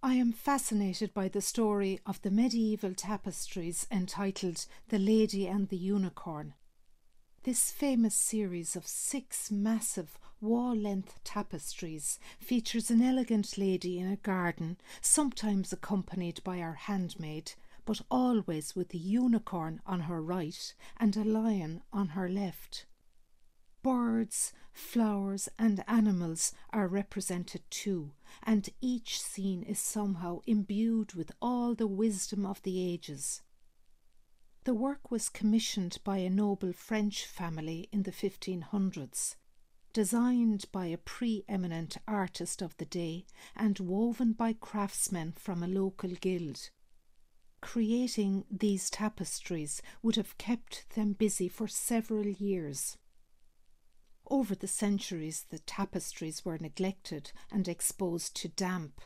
I am fascinated by the story of the medieval tapestries entitled The Lady and the Unicorn. This famous series of six massive wall length tapestries features an elegant lady in a garden, sometimes accompanied by her handmaid, but always with a unicorn on her right and a lion on her left. Birds, flowers, and animals are represented too, and each scene is somehow imbued with all the wisdom of the ages. The work was commissioned by a noble French family in the 1500s, designed by a pre-eminent artist of the day, and woven by craftsmen from a local guild. Creating these tapestries would have kept them busy for several years. Over the centuries, the tapestries were neglected and exposed to damp,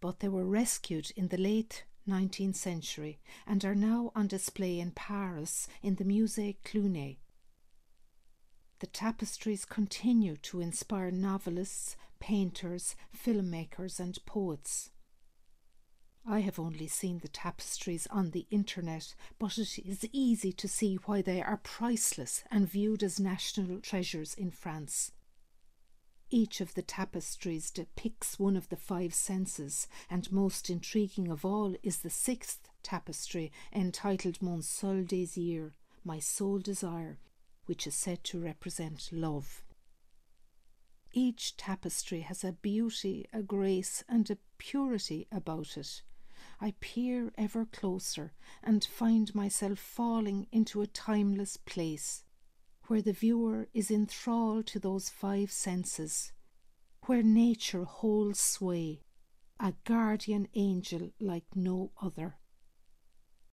but they were rescued in the late 19th century and are now on display in Paris in the Musée Cluny. The tapestries continue to inspire novelists, painters, filmmakers, and poets. I have only seen the tapestries on the internet, but it is easy to see why they are priceless and viewed as national treasures in France. Each of the tapestries depicts one of the five senses, and most intriguing of all is the sixth tapestry entitled Mon seul désir, My sole desire, which is said to represent love. Each tapestry has a beauty, a grace, and a purity about it I peer ever closer and find myself falling into a timeless place, where the viewer is enthralled to those five senses, where nature holds sway, a guardian angel like no other.